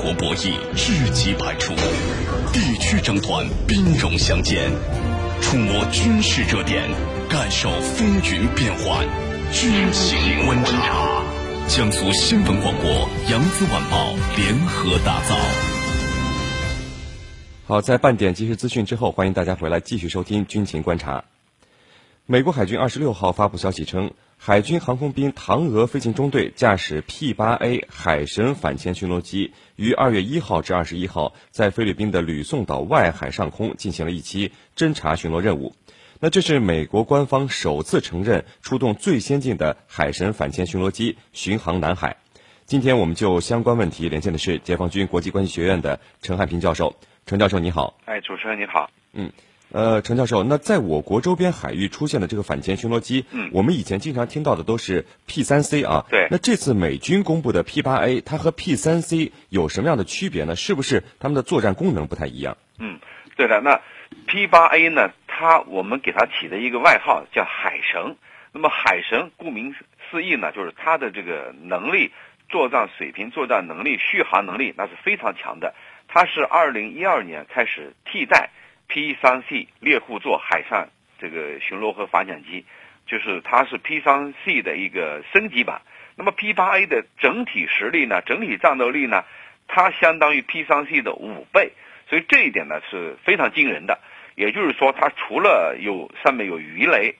国博弈智计百出，地区争端兵戎相见，触摸军事热点，感受风云变幻。军情观察，江苏新闻广播、扬子晚报联合打造。好，在半点即时资讯之后，欢迎大家回来继续收听军情观察。美国海军二十六号发布消息称，海军航空兵唐俄飞行中队驾驶 P 八 A 海神反潜巡逻机于二月一号至二十一号在菲律宾的吕宋岛外海上空进行了一期侦察巡逻任务。那这是美国官方首次承认出动最先进的海神反潜巡逻机巡航南海。今天我们就相关问题连线的是解放军国际关系学院的陈汉平教授。陈教授你好。哎，主持人你好。嗯。呃，陈教授，那在我国周边海域出现的这个反潜巡逻机，嗯，我们以前经常听到的都是 P 三 C 啊，对。那这次美军公布的 P 八 A，它和 P 三 C 有什么样的区别呢？是不是它们的作战功能不太一样？嗯，对的。那 P 八 A 呢？它我们给它起的一个外号叫海神。那么海神顾名思义呢，就是它的这个能力、作战水平、作战能力、续航能力那是非常强的。它是二零一二年开始替代。P 三 C 猎户座海上这个巡逻和反潜机，就是它是 P 三 C 的一个升级版。那么 P 八 A 的整体实力呢，整体战斗力呢，它相当于 P 三 C 的五倍，所以这一点呢是非常惊人的。也就是说，它除了有上面有鱼雷、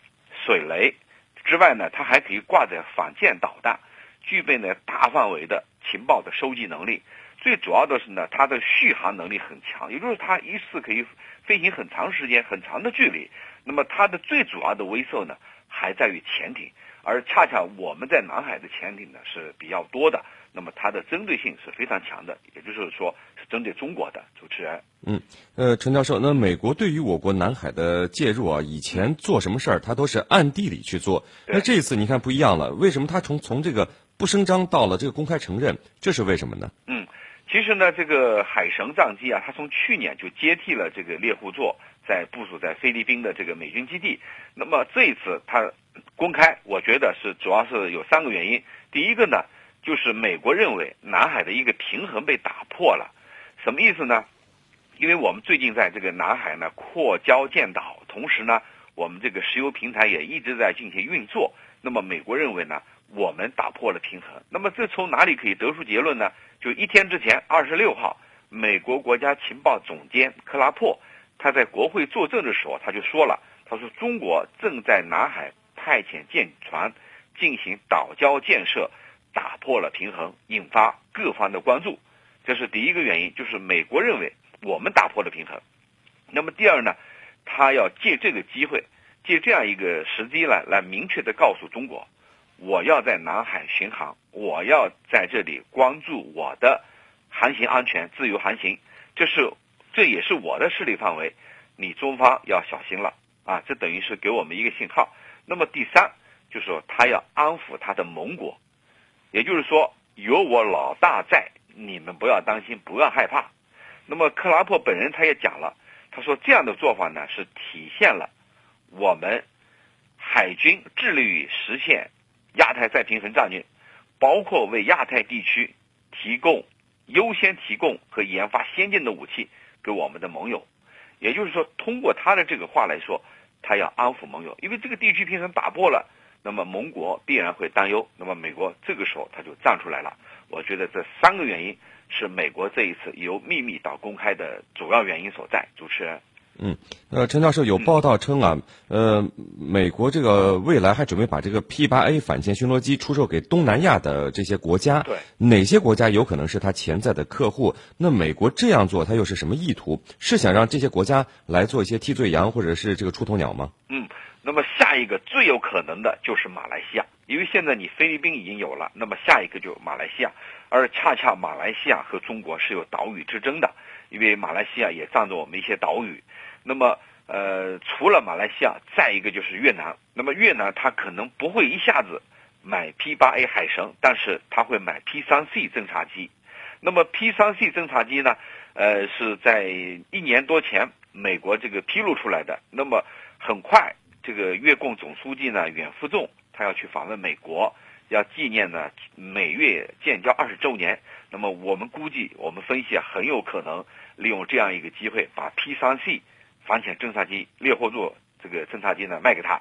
水雷之外呢，它还可以挂载反舰导弹，具备呢大范围的情报的收集能力。最主要的是呢，它的续航能力很强，也就是它一次可以飞行很长时间、很长的距离。那么它的最主要的威慑呢，还在于潜艇，而恰恰我们在南海的潜艇呢是比较多的，那么它的针对性是非常强的，也就是说是针对中国的。主持人，嗯，呃，陈教授，那美国对于我国南海的介入啊，以前做什么事儿，它都是暗地里去做，那这一次你看不一样了，为什么他从从这个不声张到了这个公开承认，这是为什么呢？嗯。其实呢，这个海神战机啊，它从去年就接替了这个猎户座，在部署在菲律宾的这个美军基地。那么这一次它公开，我觉得是主要是有三个原因。第一个呢，就是美国认为南海的一个平衡被打破了，什么意思呢？因为我们最近在这个南海呢扩礁建岛，同时呢，我们这个石油平台也一直在进行运作。那么美国认为呢，我们打破了平衡。那么这从哪里可以得出结论呢？就一天之前，二十六号，美国国家情报总监克拉珀，他在国会作证的时候，他就说了，他说中国正在南海派遣舰船进行岛礁建设，打破了平衡，引发各方的关注。这是第一个原因，就是美国认为我们打破了平衡。那么第二呢，他要借这个机会，借这样一个时机来来明确的告诉中国。我要在南海巡航，我要在这里关注我的航行安全、自由航行，这是这也是我的势力范围，你中方要小心了啊！这等于是给我们一个信号。那么第三，就是说他要安抚他的盟国，也就是说有我老大在，你们不要担心，不要害怕。那么克拉珀本人他也讲了，他说这样的做法呢，是体现了我们海军致力于实现。亚太再平衡战略，包括为亚太地区提供优先提供和研发先进的武器给我们的盟友，也就是说，通过他的这个话来说，他要安抚盟友，因为这个地区平衡打破了，那么盟国必然会担忧，那么美国这个时候他就站出来了。我觉得这三个原因是美国这一次由秘密到公开的主要原因所在。主持人。嗯，呃，陈教授有报道称啊，呃，美国这个未来还准备把这个 P 八 A 反舰巡逻机出售给东南亚的这些国家。对，哪些国家有可能是他潜在的客户？那美国这样做，他又是什么意图？是想让这些国家来做一些替罪羊，或者是这个出头鸟吗？嗯，那么下一个最有可能的就是马来西亚，因为现在你菲律宾已经有了，那么下一个就马来西亚，而恰恰马来西亚和中国是有岛屿之争的，因为马来西亚也占着我们一些岛屿。那么，呃，除了马来西亚，再一个就是越南。那么越南它可能不会一下子买 P8A 海神，但是它会买 P3C 侦察机。那么 P3C 侦察机呢，呃，是在一年多前美国这个披露出来的。那么很快，这个越共总书记呢阮富仲他要去访问美国，要纪念呢美越建交二十周年。那么我们估计，我们分析，很有可能利用这样一个机会，把 P3C 反潜侦察机猎户座这个侦察机呢卖给他。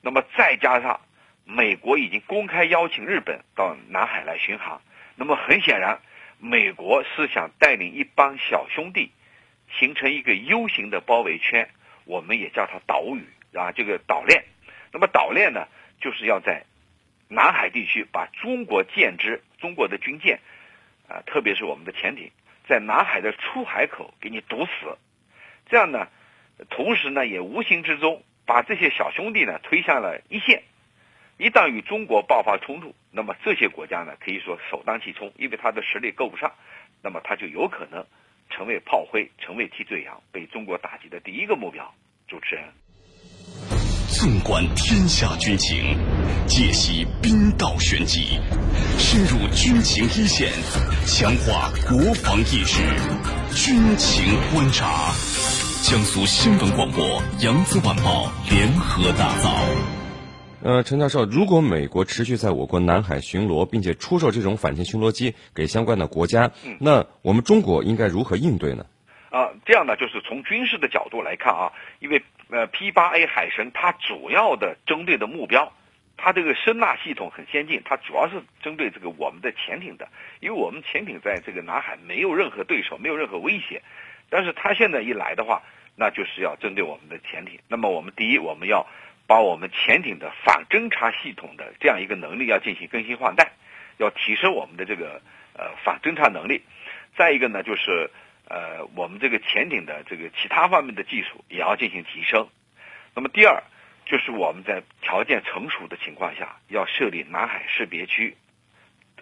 那么再加上美国已经公开邀请日本到南海来巡航，那么很显然，美国是想带领一帮小兄弟形成一个 U 型的包围圈，我们也叫它岛屿啊，这个岛链。那么岛链呢，就是要在南海地区把中国舰只、中国的军舰，啊，特别是我们的潜艇，在南海的出海口给你堵死，这样呢，同时呢，也无形之中把这些小兄弟呢推向了一线。一旦与中国爆发冲突，那么这些国家呢，可以说首当其冲，因为他的实力够不上，那么他就有可能成为炮灰，成为替罪羊，被中国打击的第一个目标。主持人。纵观天下军情，解析兵道玄机，深入军情一线，强化国防意识。军情观察，江苏新闻广播、扬子晚报联合打造。呃，陈教授，如果美国持续在我国南海巡逻，并且出售这种反潜巡逻机给相关的国家，那我们中国应该如何应对呢？啊，这样呢，就是从军事的角度来看啊，因为。呃 P 八 A 海神它主要的针对的目标，它这个声纳系统很先进，它主要是针对这个我们的潜艇的，因为我们潜艇在这个南海没有任何对手，没有任何威胁，但是它现在一来的话，那就是要针对我们的潜艇。那么我们第一，我们要把我们潜艇的反侦察系统的这样一个能力要进行更新换代，要提升我们的这个呃反侦察能力。再一个呢，就是。呃，我们这个潜艇的这个其他方面的技术也要进行提升。那么第二，就是我们在条件成熟的情况下，要设立南海识别区，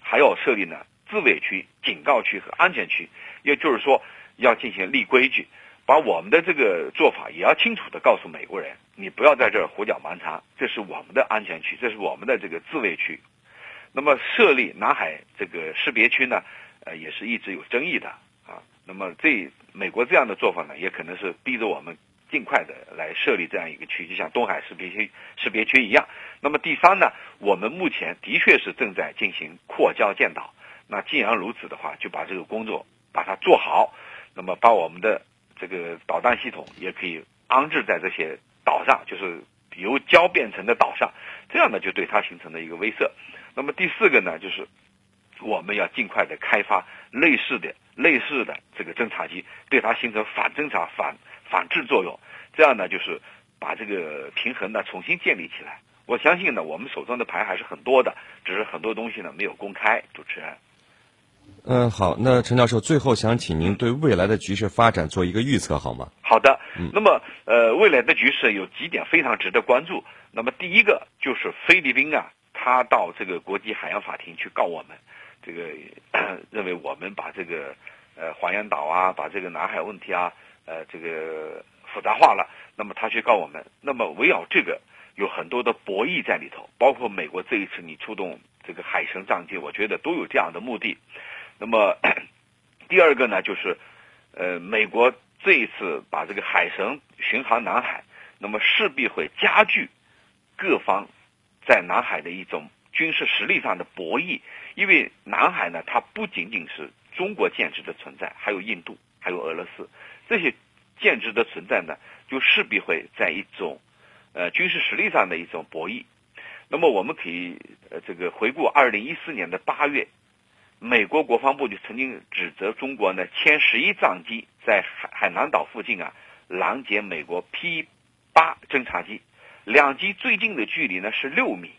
还要设立呢自卫区、警告区和安全区。也就是说，要进行立规矩，把我们的这个做法也要清楚的告诉美国人：你不要在这儿胡搅蛮缠，这是我们的安全区，这是我们的这个自卫区。那么设立南海这个识别区呢，呃，也是一直有争议的啊。那么，这美国这样的做法呢，也可能是逼着我们尽快的来设立这样一个区，就像东海识别区识别区一样。那么第三呢，我们目前的确是正在进行扩交建岛。那既然如此的话，就把这个工作把它做好。那么把我们的这个导弹系统也可以安置在这些岛上，就是由礁变成的岛上，这样呢就对它形成了一个威慑。那么第四个呢，就是我们要尽快的开发类似的。类似的这个侦察机对它形成反侦察、反反制作用，这样呢就是把这个平衡呢重新建立起来。我相信呢，我们手中的牌还是很多的，只是很多东西呢没有公开。主持人，嗯，好，那陈教授最后想请您对未来的局势发展做一个预测好吗？好的，那么呃，未来的局势有几点非常值得关注。那么第一个就是菲律宾啊，他到这个国际海洋法庭去告我们。这个认为我们把这个呃黄岩岛啊，把这个南海问题啊，呃这个复杂化了，那么他去告我们，那么围绕这个有很多的博弈在里头，包括美国这一次你出动这个海神战舰，我觉得都有这样的目的。那么第二个呢，就是呃美国这一次把这个海神巡航南海，那么势必会加剧各方在南海的一种。军事实力上的博弈，因为南海呢，它不仅仅是中国舰只的存在，还有印度，还有俄罗斯，这些舰只的存在呢，就势必会在一种，呃，军事实力上的一种博弈。那么我们可以呃，这个回顾二零一四年的八月，美国国防部就曾经指责中国呢，歼十一战机在海海南岛附近啊拦截美国 P 八侦察机，两机最近的距离呢是六米。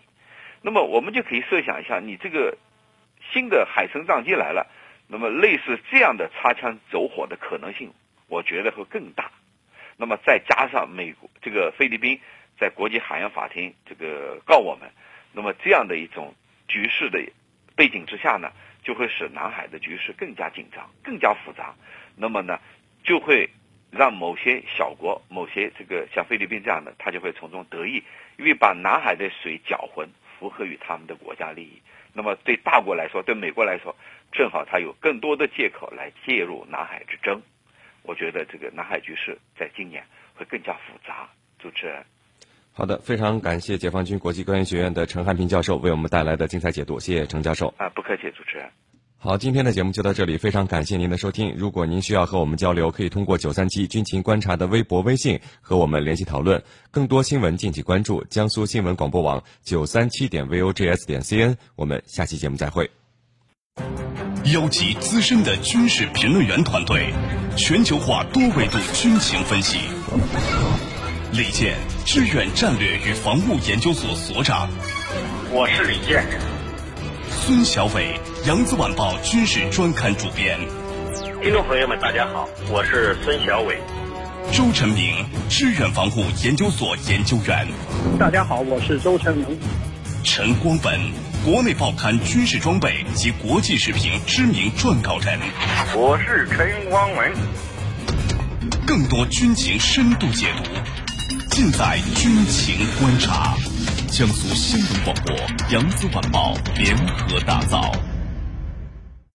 那么我们就可以设想一下，你这个新的海神战机来了，那么类似这样的擦枪走火的可能性，我觉得会更大。那么再加上美国这个菲律宾在国际海洋法庭这个告我们，那么这样的一种局势的背景之下呢，就会使南海的局势更加紧张、更加复杂。那么呢，就会让某些小国、某些这个像菲律宾这样的，他就会从中得益，因为把南海的水搅浑。符合于他们的国家利益，那么对大国来说，对美国来说，正好他有更多的借口来介入南海之争。我觉得这个南海局势在今年会更加复杂。主持人，好的，非常感谢解放军国际关系学院的陈汉平教授为我们带来的精彩解读，谢谢陈教授。啊，不客气，主持人。好，今天的节目就到这里，非常感谢您的收听。如果您需要和我们交流，可以通过九三七军情观察的微博、微信和我们联系讨论。更多新闻敬请关注江苏新闻广播网九三七点 vogs 点 cn。我们下期节目再会。邀集资深的军事评论员团队，全球化多维度军情分析。李健，支援战略与防务研究所所长。我是李健。孙小伟，扬子晚报军事专刊主编。听众朋友们，大家好，我是孙小伟。周成明，支援防护研究所研究员。大家好，我是周成明。陈光文，国内报刊军事装备及国际视频知名撰稿人。我是陈光文。更多军情深度解读，尽在军情观察。江苏新闻广播、扬子晚报联合打造。